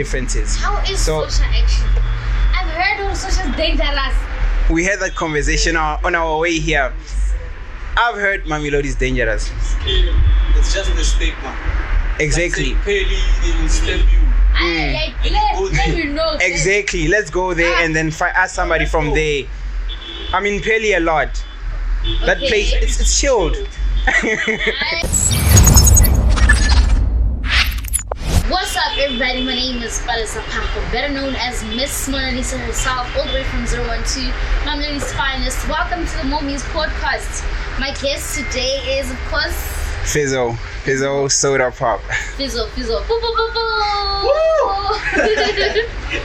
differences. How is So- Sosha action? I've heard of Sosha's dangerous. We had that conversation on, on our way here. I've heard Mamelodi is dangerous. It's just a statement. Exactly. Like saying, Peli, they will stab you. I hmm. like let, let me know. Exactly. Let's go there ah. and then fi- ask somebody from there. I'm in Peli a lot. That Okay. place, it's, it's chilled. What's up, everybody? My name is Falisa Paco, better known as Miss Mona Lisa herself, all the way from 012, Mamelodi's finest. Welcome to the Momies podcast. My guest today is, of course, Fizzo. Fizzo Soda Pop. Fizzle. Fizzle. Boo, boo, boo, boo.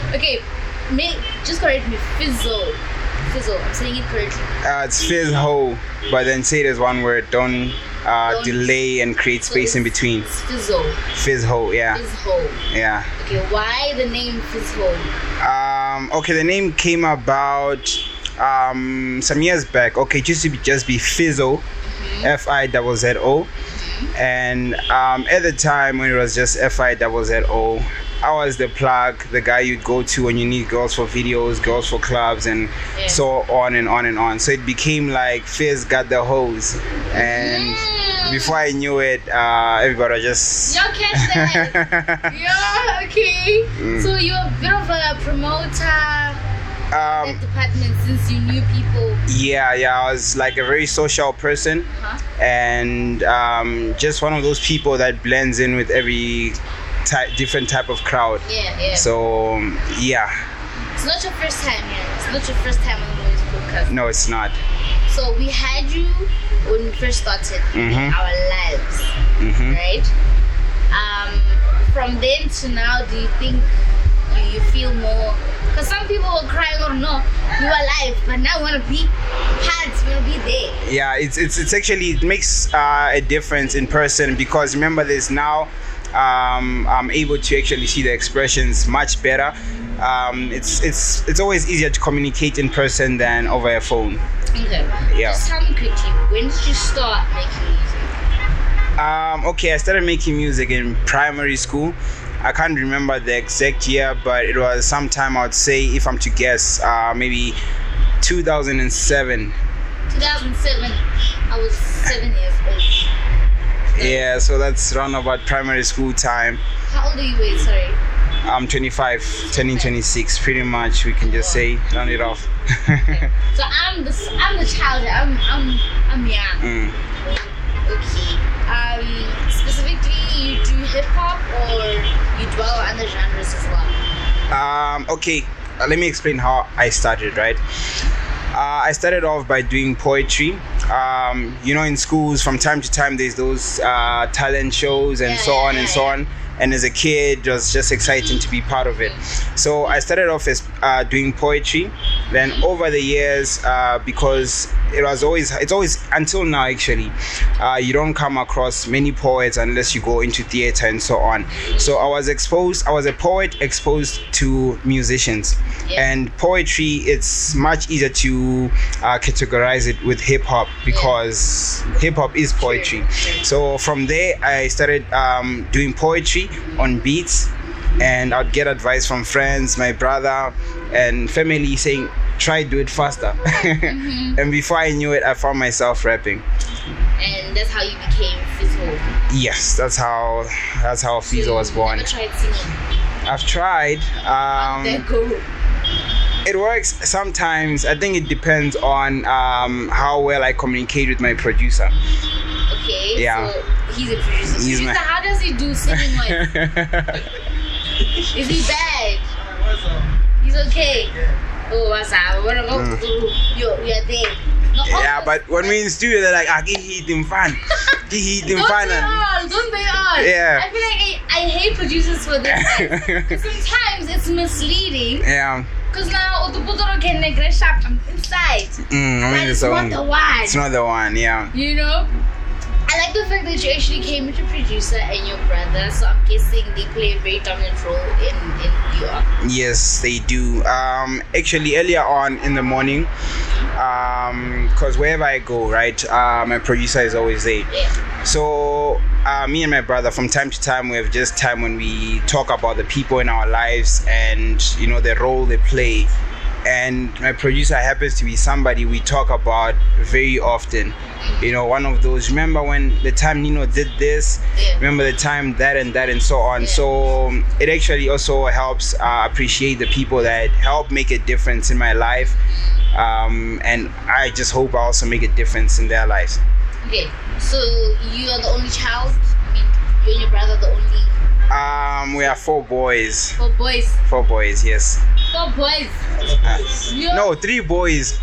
okay, may, just correct me. Fizzle. Fizzle. I'm saying it correctly. Uh, it's Fizz Ho, but then say it as one word. Don't, uh, Don't- delay and create So space in between. Fizzle. Fizz Ho, yeah. Fizzle. Yeah. Okay, why the name Fizzhoe? Um, okay, the name came about um, some years back. Okay, it used to be just be Fizzo, F I double Z O, and um, at the time when it was just F I double Z O, I was the plug, the guy you'd go to when you need girls for videos, girls for clubs, and Yeah. so on and on and on. So it became like Fizz got the hose, and Mm. before I knew it, uh, everybody was just. Y'all catch that? yeah, okay. Mm. So you're a bit of a promoter um, department since you knew people. Yeah, yeah, I was like a very social person Huh? and um, just one of those people that blends in with every type, different type of crowd. Yeah, yeah. So yeah, it's not your first time here. It's not your first time on the Movies podcast. no, it's not. So we had you when we first started Mhm. our lives, hmm right? Um, from then to now, do you think you, you feel more? Because some people were crying, "Oh no, you are alive," but now want to be part, want to be there. Yeah, it's it's it's actually it makes uh, a difference in person because remember, there's now um, I'm able to actually see the expressions much better. Um, it's it's it's always easier to communicate in person than over a phone. Okay. Yeah. Just tell me quickly, when did you start making music? Um, okay, I started making music in primary school. I can't remember the exact year, but it was sometime I'd say, if I'm to guess, uh, maybe 2007. 2007. I was seven years old. Yeah, so that's around about primary school time. How old are you? Wait, sorry. I'm 25, turning 26. Pretty much, we can just say, round it off. So I'm the I'm the child. I'm I'm I'm young. Mm. Okay. Um, specifically, you do hip hop or you dwell on other genres as well? Um, okay, uh, let me explain how I started, right? Uh, I started off by doing poetry. Um, you know, in schools, from time to time, there's those uh, talent shows and Yeah, so yeah, on and yeah, so on. And as a kid, it was just exciting to be part of it. So I started off as uh, doing poetry. Then over the years, uh, because it was always, it's always until now actually, uh, you don't come across many poets unless you go into theater and so on. So I was exposed. I was a poet exposed to musicians, Yeah. and poetry. It's much easier to uh, categorize it with hip hop because hip hop is poetry. True. So from there, I started um, doing poetry on beats, and I'd get advice from friends, my brother, and family saying, "Try do it faster." and before I knew it, I found myself rapping. And that's how you became Fizzhoe. Yes, that's how that's how So Fizo was you born. Tried singing. I've tried. Um, go. it works sometimes. I think it depends on um, how well I communicate with my producer. Okay. yeah. So he's a producer. He's Producer, my- how does he do singing? Wise? Is he bad? He's okay. Oh, what's up? What about Mm. you? You're there. No, yeah, oh, but when we in studio, they're like, "I can hit him fun, can hit Don't fun." they all? Don't they all? Yeah. I feel like I, I hate producers for this. Sometimes it's misleading yeah, because now Utuputoro can like sharp inside. mm, I mean, it's, not the one. it's not the one. Yeah. You know? I like the fact that you actually came with your producer and your brother, so I'm guessing they play a very dominant role in, in who you are. Yes, they do. Um, actually, earlier on in the morning, because wherever I go, right, uh, my producer is always there. Yeah. So so uh, me and my brother, from time to time, we have just time when we talk about the people in our lives and you know the role they play. And my producer happens to be somebody we talk about very often. You know, one of those. Remember when the time Nino did this? Yeah. Remember the time that and that and so on. Yeah. So um, it actually also helps uh, appreciate the people that help make a difference in my life. Um, and I just hope I also make a difference in their lives. Okay, so you are the only child. I mean, you and your brother the only Um, we are four boys. four boys. Four boys, yes. Four boys. You No, three boys.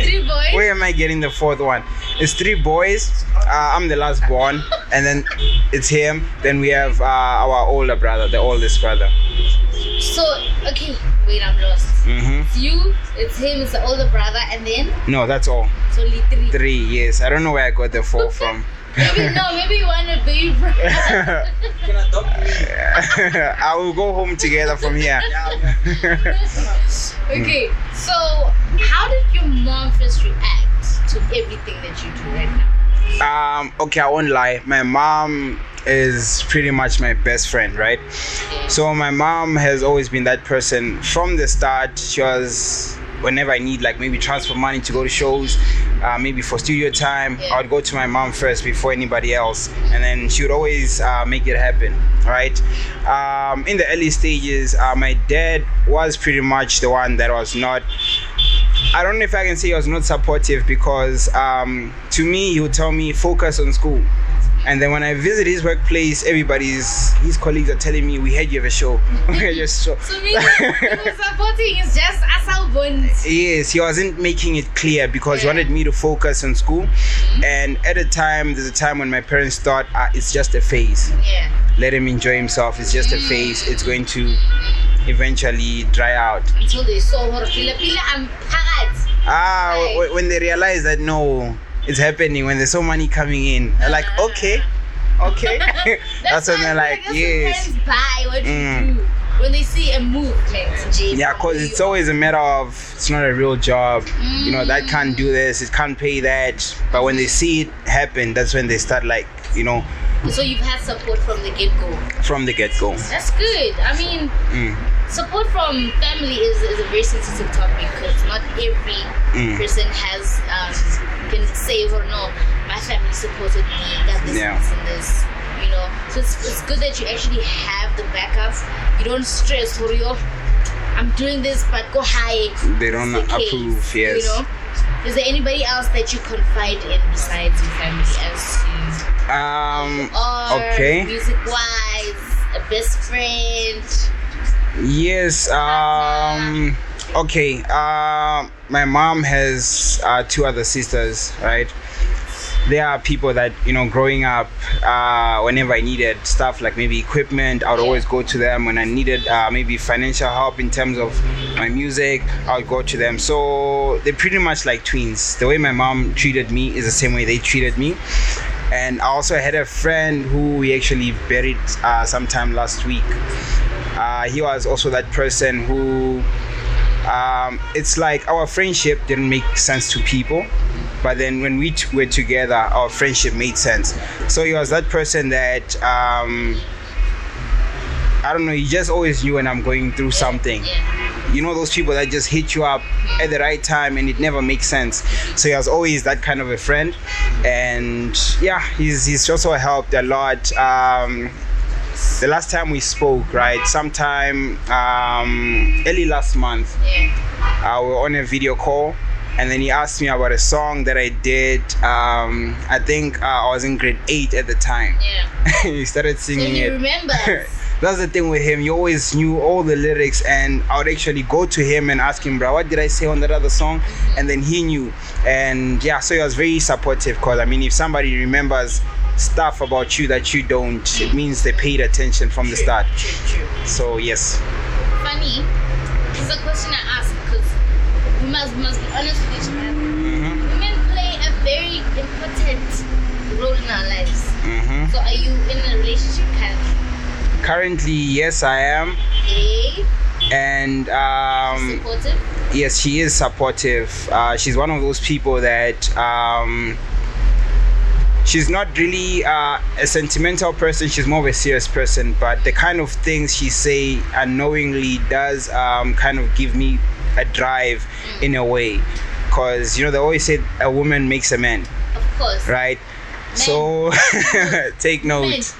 three boys. Where am I getting the fourth one? It's three boys. Uh, I'm the last born, and then it's him. Then we have uh, our older brother, the oldest brother. So okay, wait, I'm lost. hmm It's you, it's him, it's the older brother, and then No, that's all. it's only three. Three, yes. I don't know where I got the four from. Maybe no, maybe you want a baby brother. Can I adopt me? I will go home together from here. okay, so how did your mom first react to everything that you do right now? Um, okay, I won't lie. My mom is pretty much my best friend, right? So my mom has always been that person from the start. She was whenever I need like maybe transfer money to go to shows, uh, maybe for studio time, Yeah. I would go to my mom first before anybody else, and then she would always uh, make it happen, right? Um, in the early stages, uh, my dad was pretty much the one that was not I don't know if I can say he was not supportive because um, to me he would tell me focus on school, and then when I visit his workplace, everybody's his colleagues are telling me we had you have a show, we had your show. So me, supporting is just asal bones. Yes, he wasn't making it clear because he wanted me to focus on school, and at a time there's a time when my parents thought uh, it's just a phase. Yeah. Let him enjoy himself. It's just a phase. It's going to eventually dry out. Until they saw her pila pila and. Ah, when they realize that no, it's happening when there's so money coming in, they're like, Ah. okay, okay. That's, when they're I like, yes. Buy what Mm. you do when they see a movement. Jay, Yeah, cause it's always a matter of it's not a real job. You know that can't do this, it can't pay that. But when they see it happen, that's when they start like, you know, So you've had support from the get go. from the get go. That's good. I mean, Mm. support from family is, is a very sensitive topic because not every Mm. person has um, can say or no, my family supported me, got this, Yeah. this, and this. You know, so it's, it's good that you actually have the backup. You don't stress for your. I'm doing this, but go high. They don't Just in case, approve, yes. You know, is there anybody else that you confide in besides your family as to Um, or okay. music wise, a best friend? Yes. Um. Okay. Um. my mom has uh, two other sisters, right? There are people that you know, growing up, uh, whenever I needed stuff like maybe equipment, I would always go to them. When I needed uh, maybe financial help in terms of my music, I would go to them. So they're pretty much like twins. The way my mom treated me is the same way they treated me. And I also had a friend who we actually buried uh, sometime last week. Uh, he was also that person who um, it's like our friendship didn't make sense to people but then when we t- were together our friendship made sense so he was that person that um, i don't know he just always knew when i'm going through something. You know those people that just hit you up at the right time and it never makes sense so he was always that kind of a friend and yeah he's he's also helped a lot um the last time we spoke right sometime um early last month Yeah. uh, we were on a video call and then he asked me about a song that i did um i think uh, i was in grade 8 at the time Yeah. he started So singing you it remember? that's the thing with him. He always knew all the lyrics, and I would actually go to him and ask him, "Bro, what did I say on that other song?" And then he knew, and yeah, so he was very supportive. Cause I mean, if somebody remembers stuff about you that you don't, it means they paid attention from the start. True, true. So yes, Funny. It's a question I ask because we must, must be honest with each other. hmm Women play a very important role in our lives. hmm So are you in a relationship currently? Currently, yes, I am, Okay. and um, Supportive? yes, she is supportive. Uh, she's one of those people that um, she's not really uh, a sentimental person. She's more of a serious person. But the kind of things she say unknowingly does um, kind of give me a drive in a way. Cause you know they always say a woman makes a man, Of course. right? So take note.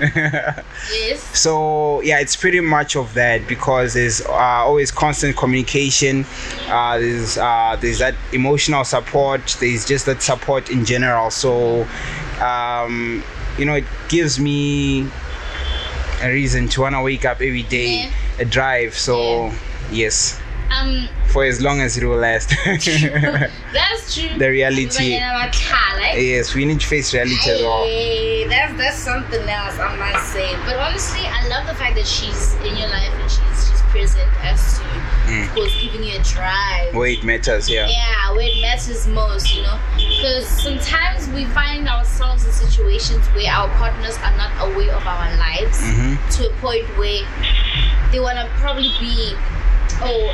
Yes. so yeah it's pretty much of that because there's uh, always constant communication uh, there's uh, there's that emotional support there's just that support in general so um, you know it gives me a reason to want to wake up every day Yeah. a drive so Yeah. yes Um, for as long as it will last that's true. The reality. Like, yes we need to face reality as well that's that's something else I must say. But honestly, I love the fact that she's in your life and she's she's present as to, Mm. of course, giving you a drive. weight matters yeah Yeah, where it matters most, you know, because sometimes we find ourselves in situations where our partners are not aware of our lives Mhm. to a point where they want to probably be or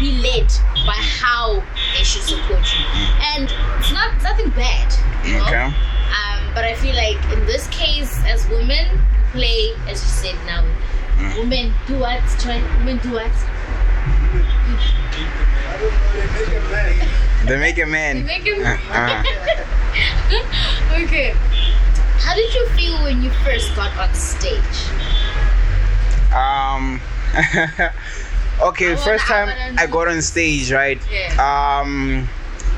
be led by how they should support you, and it's not it's nothing bad, you know. okay Um, but I feel like in this case, as women, play as you said now. Mm. Women do what? Try women do what? they make a man Make him. Uh-uh. okay. How did you feel when you first got on stage? Um. okay, I first I time I got on stage, right? Yeah. Um,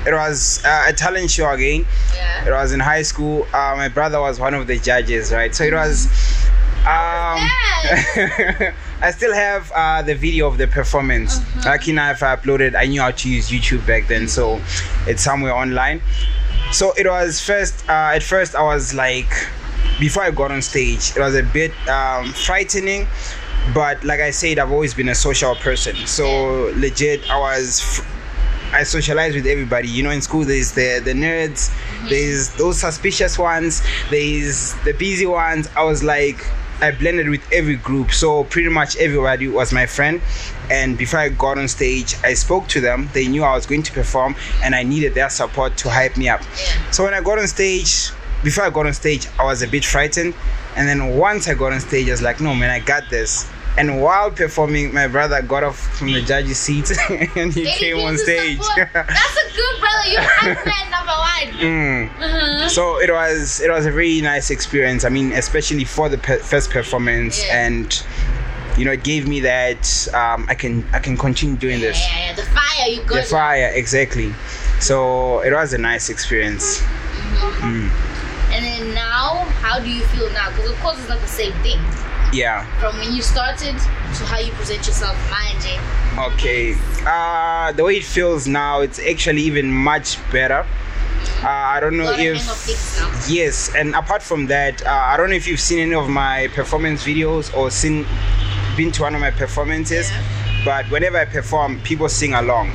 it was uh, a talent show again. Yeah. It was in high school. Uh, my brother was one of the judges, right? So it was. Um, I still have uh, the video of the performance. Uh-huh. Lucky enough, I uploaded. I knew how to use YouTube back then, so it's somewhere online. So it was first. Uh, at first, I was like, before I got on stage, it was a bit um, frightening. But like I said, I've always been a social person. So legit, I was. I socialize with everybody. You know, in school there's the the nerds, mm-hmm. there's those suspicious ones, there's the busy ones. I was like, I blended with every group, so pretty much everybody was my friend. And before I got on stage, I spoke to them. They knew I was going to perform, and I needed their support to hype me up. So when I got on stage, before I got on stage, I was a bit frightened, and then once I got on stage, I was like, no man, I got this. And while performing, my brother got off from the judge's seat and he came came on stage. support. That's a good brother. You're man number one. Mm. Uh-huh. So it was it was a very nice experience. I mean, especially for the pe- first performance, Yeah. and you know, it gave me that um, I can I can continue doing Yeah, this. yeah, yeah. The fire you got. The fire, exactly. So it was a nice experience. Mm. And then now, how do you feel now? Because of course it's not the same thing. Yeah. From when you started to how you present yourself, manje. Okay. Uh, the way it feels now, it's actually even much better. Uh, I don't know Got a hang if of things now. yes, and apart from that, uh, I don't know if you've seen any of my performance videos or seen been to one of my performances, Yeah. but whenever I perform, people sing along.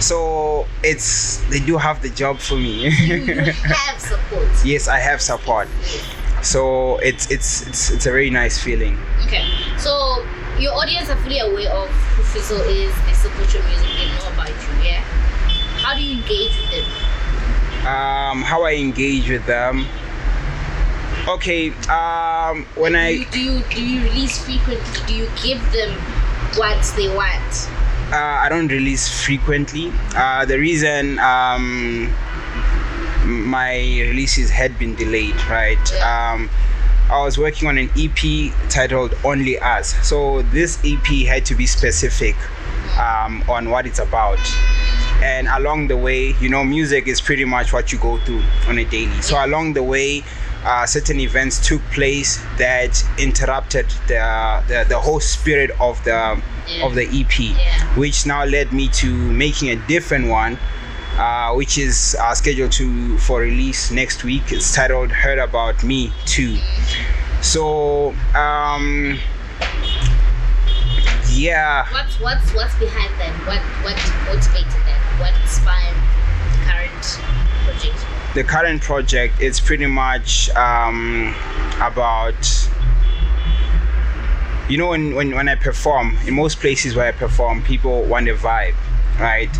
So it's they do have the job for me. you Have support. yes, I have support. So it's it's it's it's a very nice feeling. Okay. So your audience are fully aware of who Fizzhoe is. They support your music. They know about you. Yeah. How do you engage with them? Um, how I engage with them. Okay. Um, when do I you, do you do you release frequently? Do you give them what they want? uh, I don't release frequently. Uh, the reason um, my releases had been delayed, right? Um, I was working on an EP titled Only Us. So this EP had to be specific um, on what it's about. And along the way, you know, music is pretty much what you go through on a daily. So along the way, uh, certain events took place that interrupted the, the, the whole spirit of the Yeah. of the EP, Yeah. which now led me to making a different one, uh, which is uh, scheduled to for release next week. It's titled "Heard About Me Too." So, um, yeah, What's what's what's behind that? What what motivated that? What inspired the current project? the current project is pretty much um, about you know when, when when i perform in most places where i perform people want a vibe right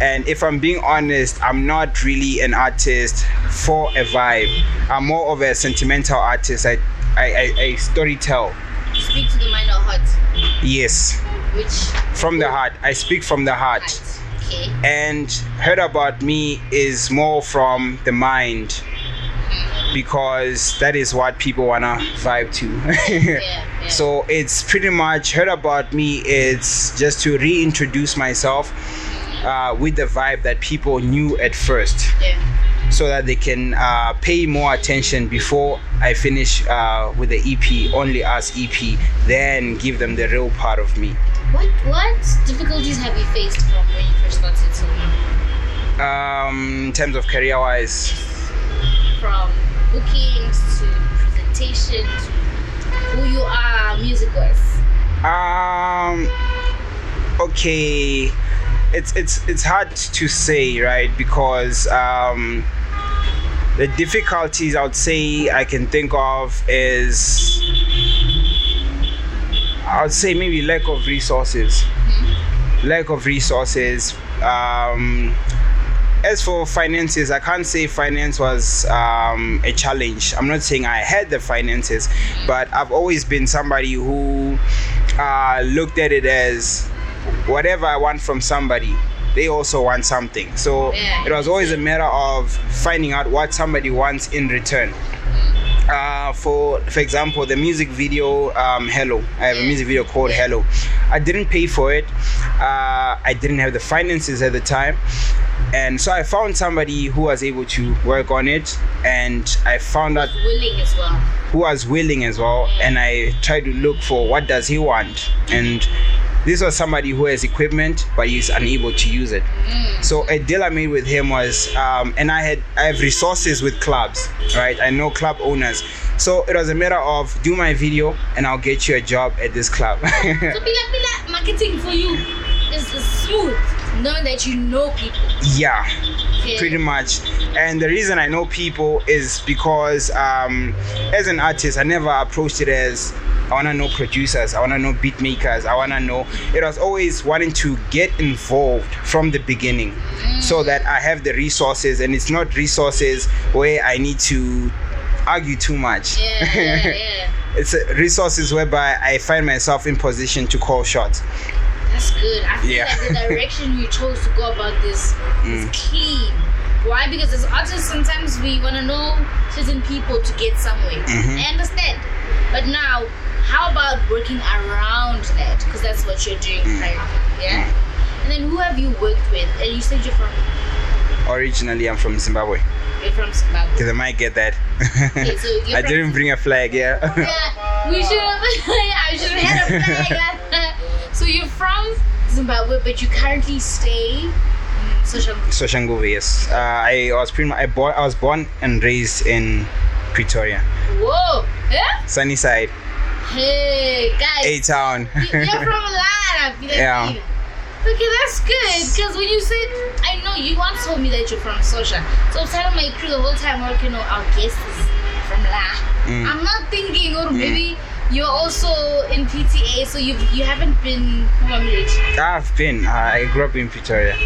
And if I'm being honest, I'm not really an artist for a vibe. I'm more of a sentimental artist. I I, I, I story tell. Speak to the mind or heart. Yes, Which from the heart. I speak from the heart. heart. Okay. and heard about me is more from the mind because that is what people wanna vibe to. Yeah, yeah. So it's pretty much heard about me. It's just to reintroduce myself uh, with the vibe that people knew at first, yeah. so that they can uh, pay more attention before I finish uh, with the EP, only us EP. Then give them the real part of me. What what difficulties have you faced from when you first started to Um, in terms of career-wise. from bookings to presentation to who you are music wise? Um. Okay, it's it's it's hard to say, right? Because um, the difficulties I would say I can think of is I would say maybe lack of resources. Lack of resources. Um, as for finances, I can't say finance was um, a challenge. I'm not saying I had the finances, but I've always been somebody who uh, looked at it as whatever I want from somebody, they also want something. So Yeah. it was always a matter of finding out what somebody wants in return. Uh, for for example, the music video um, "Hello," I have a music video called "Hello." I didn't pay for it. Uh, I didn't have the finances at the time, and so I found somebody who was able to work on it, and I found out Willing as well. who was willing as well and i tried to look for what does he want and this was somebody who has equipment but he's unable to use it. So a deal i made with him was um, and i had i have resources with clubs right? I know club owners. So it was a matter of do my video and i'll get you a job at this club. So Bila Bila marketing for you is is smooth, knowing that you know people. yeah Okay. pretty much and the reason i know people is because um as an artist i never approached it as i want to know producers i want to know beat makers i want to know it was always wanting to get involved from the beginning so that i have the resources and it's not resources where i need to argue too much Yeah, yeah, yeah. it's uh, resources whereby i find myself in position to call shots That's good. I feel Yeah. like the direction you chose to go about this is mm. clean. Why? Because as artists, sometimes we want to know certain people to get somewhere. Mhm. I understand. But now, how about working around that? Because that's what you're doing mm. currently. Yeah. Mm. And then who have you worked with? And you said you're from originally i'm from zimbabwe you're from Zimbabwe. because i might get that Okay, so i didn't bring a flag yeah Yeah, we should have. I should have had a flag. So you're from Zimbabwe, but you currently stay in. Soshanguve, yes. Uh, I was pretty much, I, born, I was born and raised in Pretoria, Whoa! Yeah? Sunnyside, Hey, guys. A town. You're from Lara. Yeah. Okay, that's good. Because when you said, I know you once told me that you're from Sosha. So I was telling my crew the whole time, working on our guest is from La. Mm. I'm not thinking, or maybe you're also in PTA, so you you haven't been Mumamlet. I've been. Uh, I grew up in Pretoria.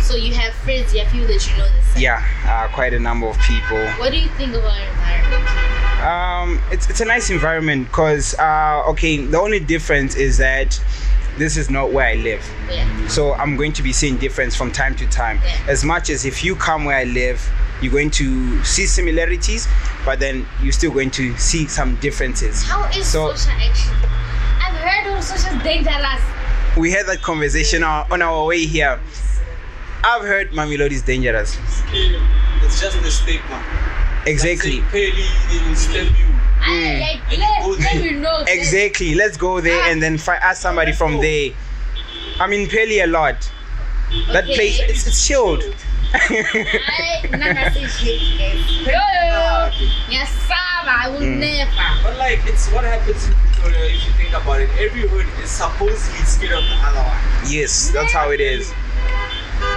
So you have friends, you have people that you know the same. Yeah, uh, quite a number of people. What do you think of our environment? Um, it's it's a nice environment because uh, okay, the only difference is that this is not where I live. Yeah. So I'm going to be seeing difference from time to time. Yeah. As much as if you come where I live, you're going to see similarities, but then you're still going to see some differences. How is So- Sosha actually? I've heard of Sosha's dangerous. We had that conversation on, on our way here. I've heard Mamelodi is dangerous. It's just the stigma. Exactly. Like saying, Peli will stab you. Mm. I like, And let, let there. me know. Exactly. Let's go there and then fi- ask somebody from there. I'm in Peli a lot. That Okay. place, it's, it's chilled. I. Yes, will Mm. never. But like, it's what happens in Pretoria if you think about it. Every hood is supposedly scared of the other one. yes, that's how it is.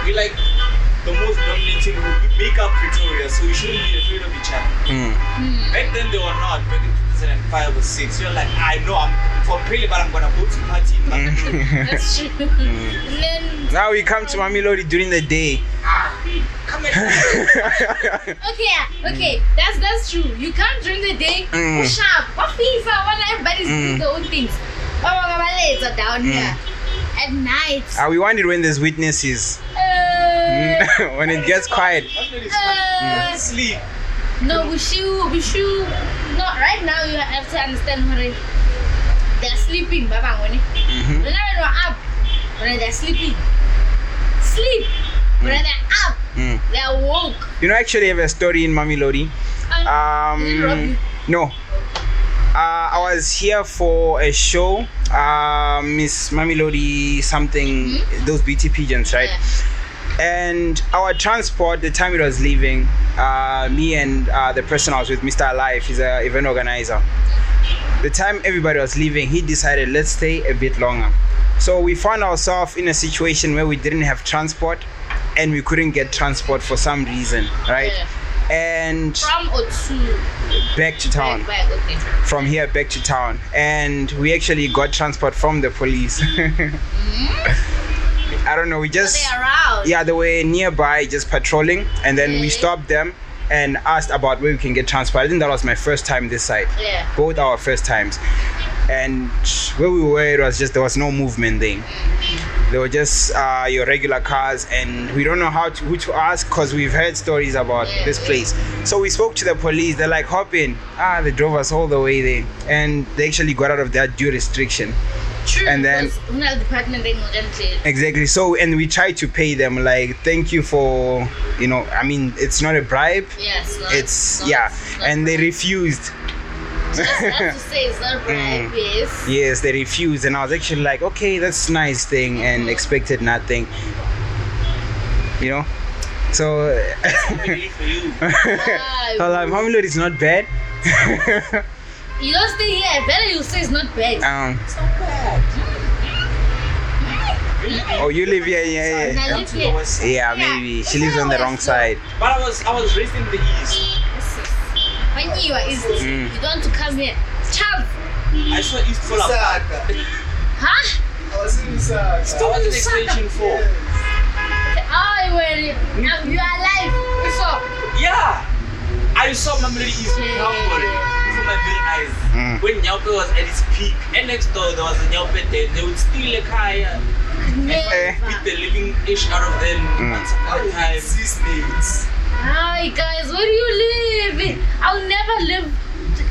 We like, the most dominant thing would be make up Pretoria, so you shouldn't be afraid of each other. Mm. Hmm. Back then they were not. Back in 2005 or 6, you're like, I know I'm from Pele, but I'm gonna go to party in That's true. And then Now we come to Mamelodi during the day. Come okay, yeah, okay, that's that's true. You can't during the day. Mm. Push up, office, when everybody's doing Mm. their own things. Baba Gabalets are down here at night. Uh, we want it when there's witnesses. Uh, when it gets quiet. Uh, fun. Sleep. No, we should, we should. No, right now you have to understand Hore. They're sleeping, Baba Ngone. Mhm. When they're up, when they're sleeping. Sleep. When they're up, Mm. they're woke. You know, I actually have a story in Mamelodi. And did it rob you? Um, no. Uh, I was here for a show, uh, Miss Mamelodi something, those beauty pigeons, right? Yeah. And our transport, the time it was leaving, uh, me and uh, the person I was with, Mr. Alive, he's a event organizer. The time everybody was leaving, he decided let's stay a bit longer. So we found ourselves in a situation where we didn't have transport, and we couldn't get transport for some reason, right? Yeah. And From or to back to town back, back, okay. from here back to town and we actually got transport from the police i don't know we So just they yeah they were nearby just patrolling and then we stopped them and asked about where we can get transport. I think that was my first time this side. Yeah. both our first times. And where we were it was just there was no movement there. They were just uh, your regular cars and we don't know how to who to ask because we've heard stories about Yeah, this place. So we spoke to the police. They're like hop in. Ah they drove us all the way there. And they actually got out of that due restriction True. And then- because Unal department they know exactly so and we tried to pay them like thank you for you know i mean it's not a bribe Yes. Not, it's not- yeah not and they refused Just have to say it's not bribe. Mm. Yes. yes they refused and i was actually like okay that's nice thing and expected nothing you know so Really for you. Ah, so like is not bad you don't stay here. Better you say it's not bad. um It's not bad. oh you live here yeah yeah, Now Come live here. yeah maybe she lives on the wrong side But I was I was raised in the east. When you are east, Mm. you don't want to come here. Child. I saw East full of fun. Huh? I was in Lusaka. I was in extension four. Oh, you were now you are alive. What's up? Yeah. I saw my Mamelodi East Yeah. Calvary When Nyaope was at its peak. And next door there was a Nyaope there. They would steal a car Eh. beat the living ish out of them Mm. once upon a time. Sea snakes. Hi guys, where do you live? I'll never live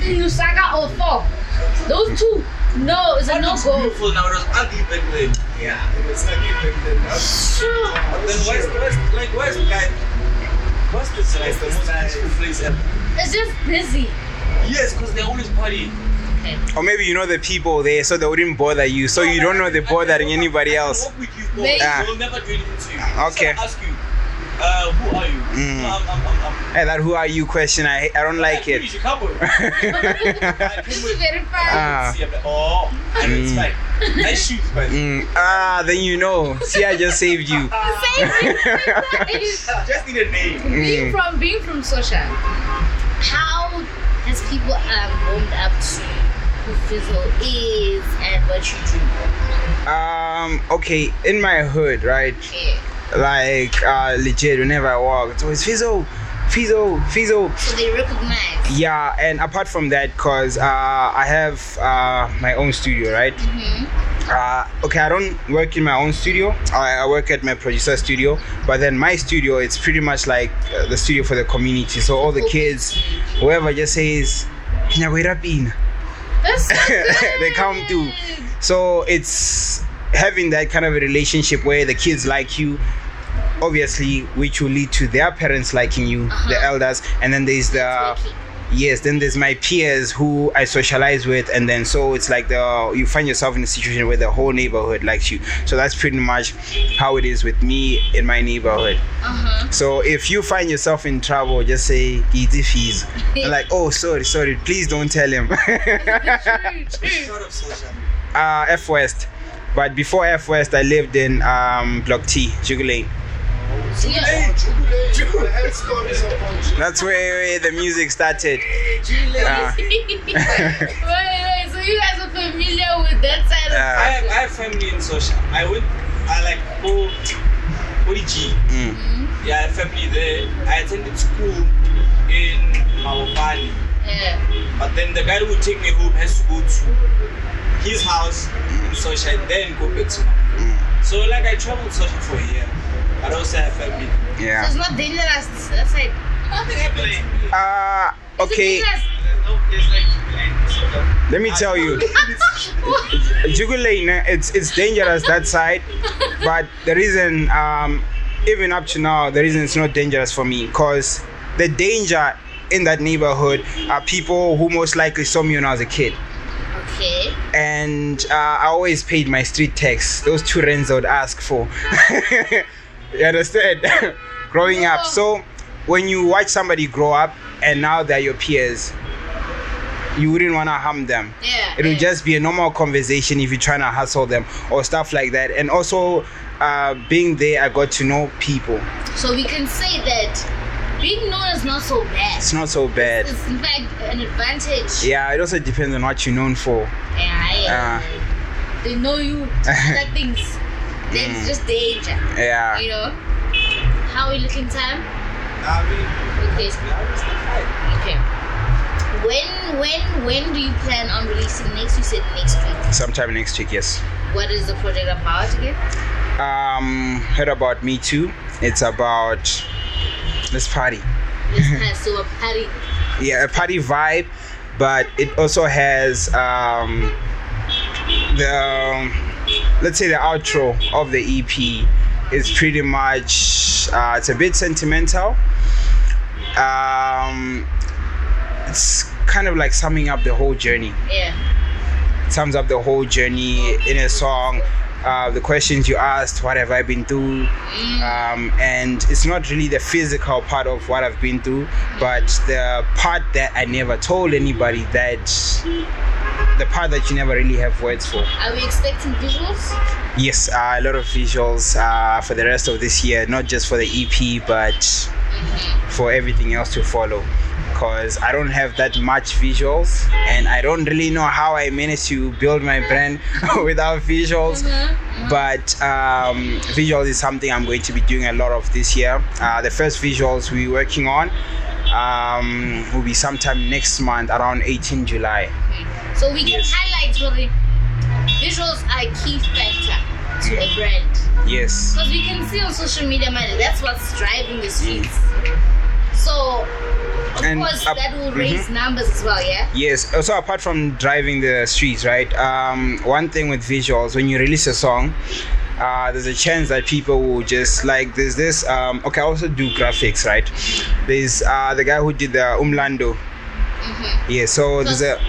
in Lusaka or Four. Those two, no, it's a That no looks go. beautiful now. It was ugly back then. Yeah, it was like back then. Sure. But then where's, where's, like, where's the guy? What's this like the most peaceful place ever? It's just busy. Yes, because they always party. Okay. or maybe you know the people there so they wouldn't bother you so you don't know they're bothering anybody else I can with you, bro. Maybe. I will never do anything to you. Okay. So ask you, uh, who are you? Mm. No, I'm, I'm, I'm, I'm, hey that who are you question i i don't like it You come with. This is very fun. Ah. See, oh, I it's Mm. Nice shoes, man. Mm, ah then you know see i just saved you Same thing. Just need a name. being Mm. from being from Sosha, how has people um warmed up to who Fizzhoe is and what you do? um okay in my hood right Yeah. like uh legit whenever i walk it's always fizzle fizzle fizzle So they recognize. yeah and apart from that because uh i have uh my own studio right Mhm. uh, okay, I don't work in my own studio. I, I work at my producer studio, but then my studio it's pretty much like uh, the studio for the community. So all the kids, whoever just says, "Nyawera pina," That's so they come through. So it's having that kind of a relationship where the kids like you, obviously, which will lead to their parents liking you, the Uh-huh. elders, and then there's the. Yes then there's my peers who i socialize with and then so it's like the you find yourself in a situation where the whole neighborhood likes you so that's pretty much how it is with me in my neighborhood Uh-huh. so if you find yourself in trouble just say easy fees like oh sorry sorry please don't tell him True, true. Short of social. uh f west but before f west i lived in um block t Jubilee. That's where, where the music started. Uh, wait, wait. So you guys are familiar with that side of Uh, I have, I have family in Sosha. I went, I like go, G. mm, Yeah, I have family there. I attended school in Mawabani. Yeah. But then the guy who would take me home has to go to his house in Sosha and then go back to Mawabani. mm, So like I traveled Sosha for a year. But I also have family. So it's not dangerous. That side. Nothing happened to. Uh, okay, dangerous? No, there's like jubilant, so that- let me tell you. Jugu Lane, it's it's dangerous that side, but the reason, um, even up to now, the reason it's not dangerous for me, cause the danger in that neighborhood are people who most likely saw me when I was a kid, Okay. and uh, I always paid my street tax. Those two rents I would ask for. you understand? Growing up, so when you watch somebody grow up and now they're your peers, you wouldn't want to harm them Yeah. it will yeah. just be a normal conversation if you're trying to hustle them or stuff like that and also uh, being there i got to know people So we can say that being known is not so bad. it's not so bad It's in fact an advantage. yeah it also depends on what you're known for Yeah, yeah. Uh. they know you other things. Then Mm. it's just danger. yeah You know? How are we looking time? Nah, I mean, Okay. I was still fine. Okay. When when when do you plan on releasing next? You said next week. sometime next week yes What is the project about again? um heard about me too it's about this party This has so a party. yeah a party vibe but it also has um the um, let's say the outro of the ep is pretty much uh, it's a bit sentimental. Um it's kind of like summing up the whole journey. Yeah. sums up the whole journey in a song uh, the questions you asked what have i been through? Um, and it's not really the physical part of what i've been through but the part that i never told anybody that the part that you never really have words for Are we expecting visuals? yes uh, a lot of visuals uh, for the rest of this year not just for the ep but for everything else to follow because I don't have that much visuals and I don't really know how I managed to build my brand without visuals. But um, visuals is something I'm going to be doing a lot of this year. Uh, the first visuals we're working on um, will be sometime next month around 18 July. So we can Yes. highlight what the visuals are a key factor to a brand. Yes. Because we can see on social media, man, that's what's driving the streets. So, of And course, up- that will raise numbers as well, yeah? Yes. Also, apart from driving the streets, right? Um, one thing with visuals, when you release a song, uh, there's a chance that people will just like. There's this. Um, okay, I also do graphics, right? There's uh, the guy who did the Umlando. Mm-hmm. Yeah. So there's a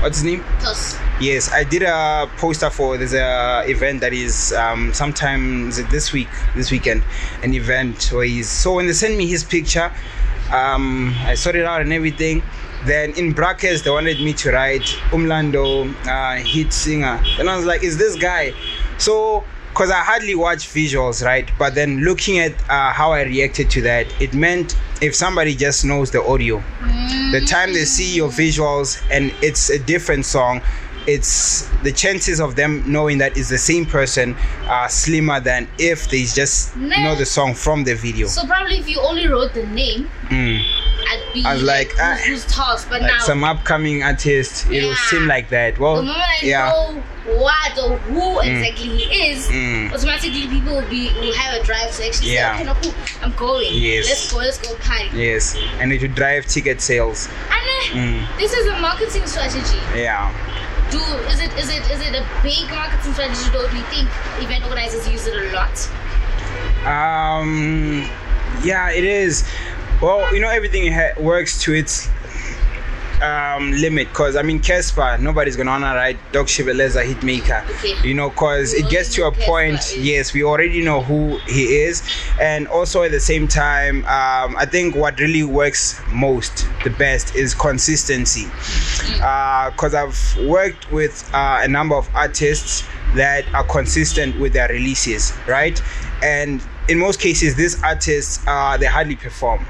what's his name? Toss. Yes, I did a poster for there's a event that is um sometime is it this week this weekend an event where he's so when they sent me his picture um I sorted out and everything then in brackets they wanted me to write Umlando uh, hit singer and I was like is this guy so because I hardly watch visuals right? But then looking at uh, how I reacted to that it meant if somebody just knows the audio the time they see your visuals and it's a different song it's the chances of them knowing that it's the same person are slimmer than if they just know the song from the video So, probably if you only wrote the name, Mm. I'd be I was like, who's, ah, who's Toss? But like now, some upcoming artist it will seem like that Well, the moment I yeah know what or who exactly he is, Mm. automatically people will be will have a drive to actually Yeah. say, okay, no, cool, I'm going. Yes. Let's go, let's go party. yes and it will drive ticket sales And uh, Mm. this is a marketing strategy. yeah Do is it is it is it a big marketing strategy? Or do you think event organizers use it a lot? um yeah it is well you know everything ha- works to its um limit because i mean Cassper nobody's gonna honor right Doc Shebeleza hitmaker Okay. you know because it gets to a point is- yes we already know who he is and also at the same time um i think what really works most the best is consistency because I've worked with uh, a number of artists that are consistent with their releases, right? And in most cases, these artists uh, they hardly perform,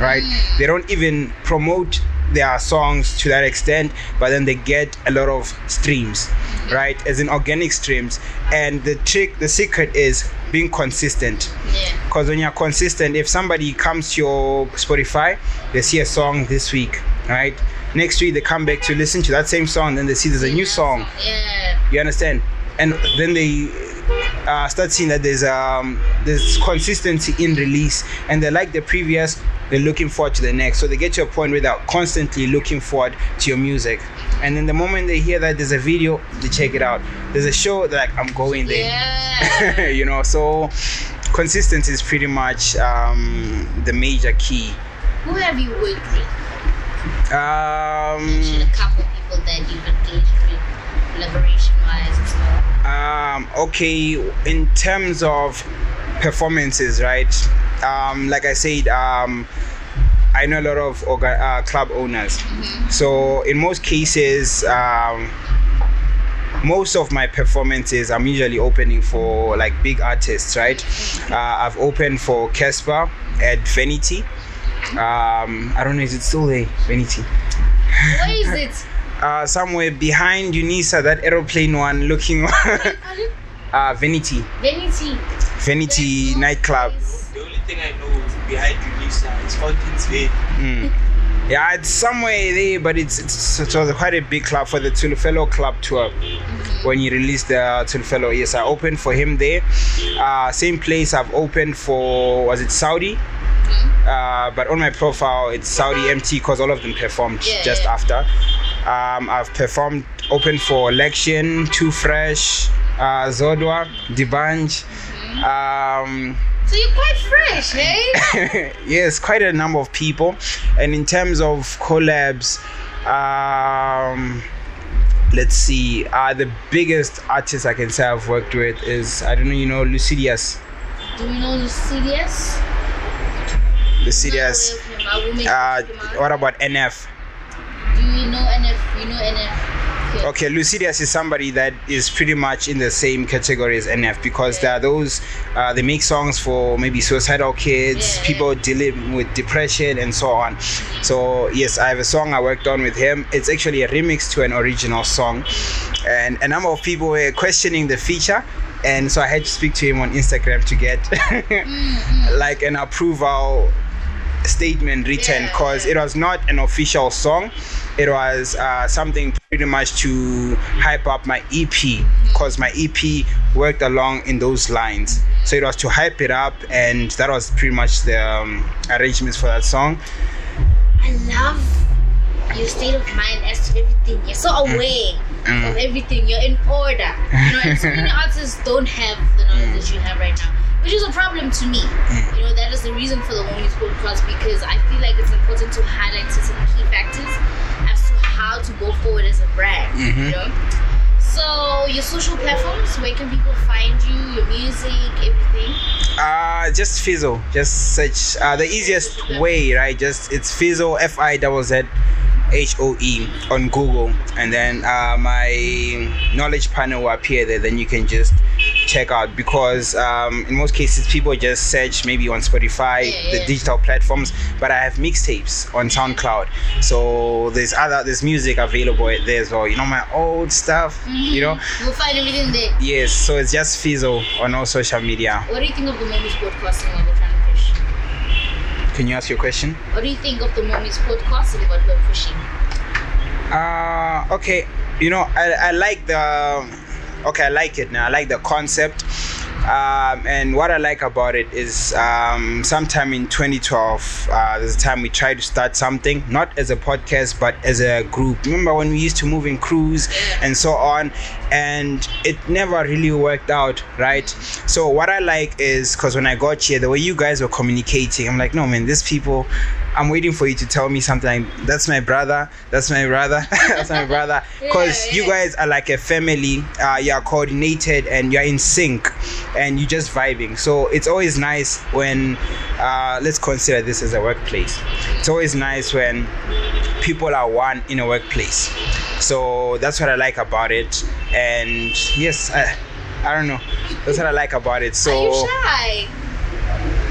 right? They don't even promote their songs to that extent, but then they get a lot of streams, right? As in organic streams. And the trick, the secret is being consistent. Yeah. Because when you're consistent, if somebody comes to your Spotify, they see a song this week, right? Next week they come back to listen to that same song, then they see there's a new song. Yeah. You understand? And then they uh, start seeing that there's um there's consistency in release, and they like the previous. They're looking forward to the next, so they get to a point where they're constantly looking forward to your music. And then the moment they hear that there's a video, they check it out. There's a show, they're like, I'm going there. Yeah. you know, so consistency is pretty much um, the major key. Who have you worked with? Um, Mention a couple people that you've engaged with, collaboration wise as well. um okay in terms of performances right um like i said um i know a lot of orga- uh, club owners. So in most cases um most of my performances i'm usually opening for like big artists right? Uh, i've opened for Cassper at vanity. Um i don't know is it still there? Vanity. Where is it? uh somewhere behind unisa that aeroplane one looking uh vanity. Vanity. vanity nightclub thing I know is behind Unisa It's Fountain's Head. Mm. yeah it's somewhere there but it's, it's it was quite a big club for the Tsholofelo club tour when he released the Tsholofelo yes I opened for him there uh same place I've opened for was it Saudi uh, but on my profile it's Saudi MT because all of them performed Yeah, just yeah. after. Um, I've performed open for Election, Too Fresh, uh, Zodwa, D'banj. Um, So you're quite fresh, hey? yes, quite a number of people. And in terms of collabs, um, let's see, uh, the biggest artist I can say I've worked with is I don't know, you know, Lucidious. Do you know Lucidious? Lucidious. Not aware of him. I will make Uh, what about NF? Do you know NF? You know NF? Okay, Lucidious is somebody that is pretty much in the same category as NF because there are those uh, they make songs for maybe suicidal kids, Yeah, people dealing with depression and so on. So yes, I have a song I worked on with him. It's actually a remix to an original song, and a number of people were questioning the feature. And so I had to speak to him on Instagram to get like an approval statement written because yeah. it was not an official song it was uh, something pretty much to hype up my ep because my ep worked along in those lines so it was to hype it up and that was pretty much the um, arrangements for that song I love your state of mind as to everything. You're so Mm. aware of everything. You're in order. You know, and so many artists don't have the knowledge that you have right now, which is a problem to me. Mm. You know, that is the reason for the Women's Podcast because I feel like it's important to highlight certain key factors how to go forward as a brand. Mm-hmm. You know. So your social platforms, where can people find you? Your music, everything. uh just Fizzhoe just search uh the easiest way right just it's Fizzhoe f-i-z-z h-o-e on google and then uh my knowledge panel will appear there then you can just check out because um in most cases people just search maybe on spotify Yeah, the yeah. digital platforms but i have mixtapes on soundcloud so there's other there's music available there as well you know my old stuff you know You'll find everything there. yes so it's just Fizzhoe on all social media What do you think of the Mormuse podcast and what we're trying to push? can you ask your question What do you think of the Mormuse podcast and what we're pushing? Uh, okay. You know, I, I like the. Okay, I like it now. I like the concept. Um, and what I like about it is um, sometime in 2012, uh, there's a time we tried to start something, not as a podcast, but as a group. Remember when we used to move in crews and so on? And it never really worked out, right? So, what I like is because when I got here, the way you guys were communicating, I'm like, no, man, these people, I'm waiting for you to tell me something. That's my brother. That's my brother. that's my brother. Because Yeah, you guys are like a family. Uh, you're coordinated and you're in sync, and you're just vibing. So it's always nice when, uh, let's consider this as a workplace. It's always nice when people are one in a workplace. So that's what I like about it. And yes, I, I don't know. That's what I like about it. So Are you shy?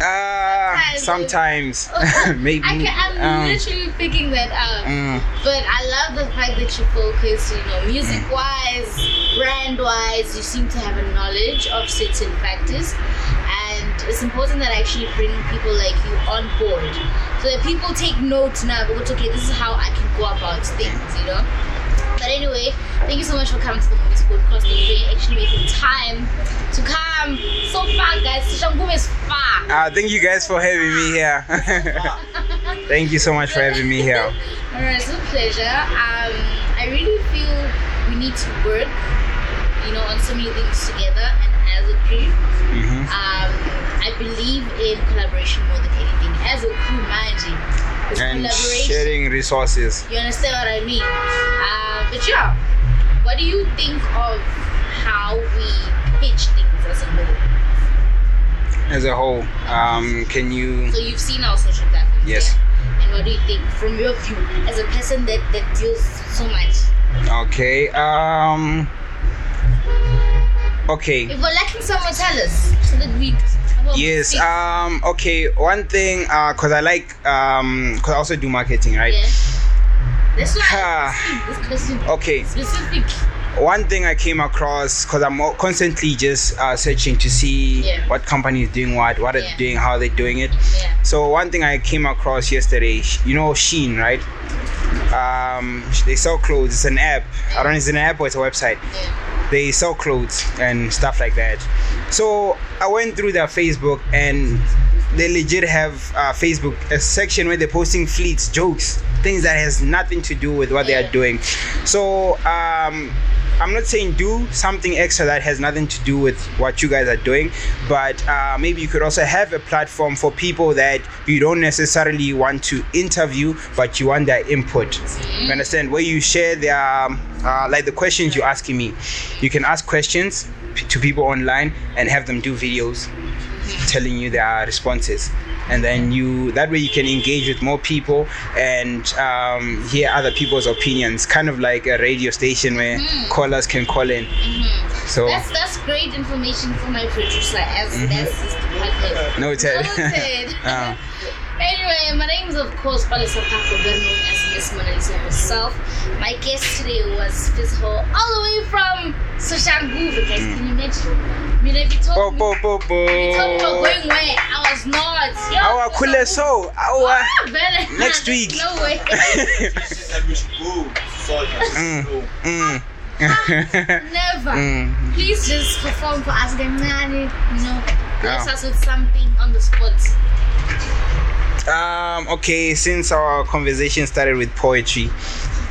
Uh, sometimes, maybe. I can, I'm um, literally picking that up. mm, But I love the fact that you focus, you know, music wise, brand wise, you seem to have a knowledge of certain factors. And it's important that I actually bring people like you on board so that people take notes now because, okay, this is how I can go about things, you know? But anyway, thank you so much for coming to the movie school you for actually making time to come so far, guys. Shangume is far. uh, thank you guys for having me here. thank you so much for having me here. Alright, it's a pleasure. Um, I really feel we need to work, you know, on so many things together and as a group. hmm Um, I believe in collaboration more than anything. As a crew managing, And sharing resources. You understand what I mean? Uh, but yeah, what do you think of how we pitch things as a whole? As a whole, um, can you? So you've seen our social platforms. Yes. yeah? And what do you think from your view as a person that, that deals so much? Okay. Um. Okay. If we're lacking someone, tell us so that we. Yes. Um. Okay. One thing. Uh. Cause I like. Um. Cause I also do marketing, right? Yeah. That's why. I this question Okay. specific. One thing I came across because I'm constantly just uh, searching to see Yeah. what company is doing what, what are Yeah. they doing, how they're doing it. Yeah. So one thing I came across yesterday, you know Shein, right? Um, they sell clothes. It's an app. I don't know. It's an app or it's a website. Yeah. They sell clothes and stuff like that. So I went through their Facebook and they legit have uh, Facebook a section where they're posting fleets, jokes, things that has nothing to do with what they are doing. So um, I'm not saying do something extra that has nothing to do with what you guys are doing, but uh, maybe you could also have a platform for people that you don't necessarily want to interview, but you want their input. You understand? Where you share their, um, uh, like the questions you're asking me. You can ask questions p- to people online and have them do videos telling you their responses and then you that way you can engage with more people and um, hear other people's opinions kind of like a radio station where callers can call in so That's that's great information for my producer as Mm-hmm. that's department. noted Noted. Uh. Anyway, my name is of course Palisa Paco, better known as Miss Mona Lisa herself. My guest today was Fizzhoe, all the way from Soshanguve, guys. Can you imagine? I mean, if you po told me, po po if you told me we're po going where, I was not. Yo, our kule so our Ah, next week. No way. She said we should go soldiers. Mm. No. mm. Never. Mm. Please just perform for us, Ganani. You know, bless Yeah. us with something on the spot. Um okay since our conversation started with poetry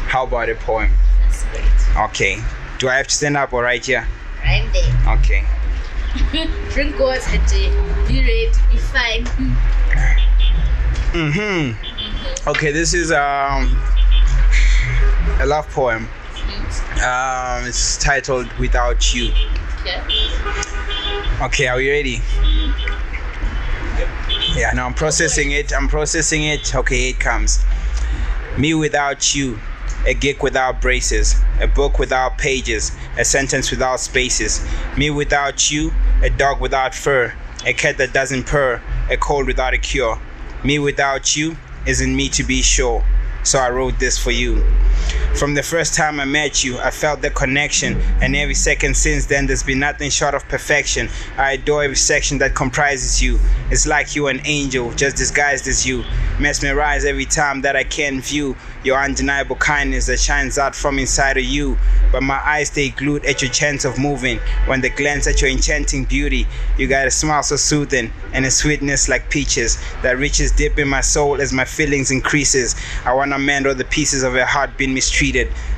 how about a poem That's great. okay do i have to stand up or right here Right there. okay Drink water, Jay. Be ready. Be fine. Mm-hmm. Okay, this is um a love poem. Um, it's titled "Without You." Okay. Okay, are we ready? Yeah, no, I'm processing it. I'm processing it. Okay, it comes. Me without you, a gig without braces, a book without pages, a sentence without spaces. Me without you, a dog without fur, a cat that doesn't purr, a cold without a cure. Me without you isn't me to be sure. So I wrote this for you. From the first time I met you, I felt the connection, and every second since then, there's been nothing short of perfection. I adore every section that comprises you. It's like you're an angel, just disguised as you. Mesmerized every time that I can view your undeniable kindness that shines out from inside of you. But my eyes stay glued at your chance of moving. When they glance at your enchanting beauty, you got a smile so soothing and a sweetness like peaches that reaches deep in my soul as my feelings increases. I wanna mend all the pieces of your heart being mistreated.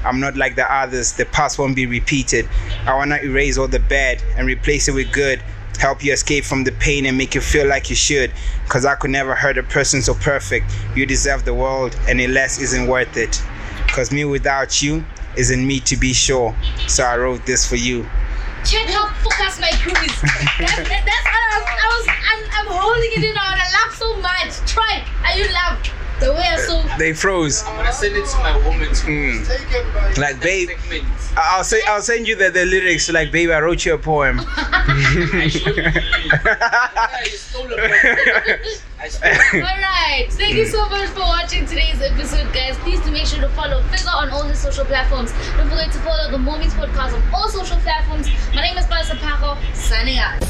I'm not like the others, the past won't be repeated. I wanna erase all the bad and replace it with good. Help you escape from the pain and make you feel like you should. Cause I could never hurt a person so perfect. You deserve the world, and it less isn't worth it. Cause me without you isn't me to be sure. So I wrote this for you. Check how focused my crew is. That, that, that's what I was. I was. I'm, I'm holding it in on. I laugh so much. Try. Are you laugh? The way I saw. They froze. I'm gonna send it to my woman too. Mm. Taken by Like, babe, Segment. I'll say I'll send you the, the lyrics. Like, babe, I wrote you a poem. I showed you. Yeah, you stole a poem. I stole it. Alright, thank you so much for watching today's episode, guys. Please do make sure to follow Figure on all his social platforms. Don't forget to follow the Mormuse Podcast on all social platforms. My name is Balsa Paco, signing out.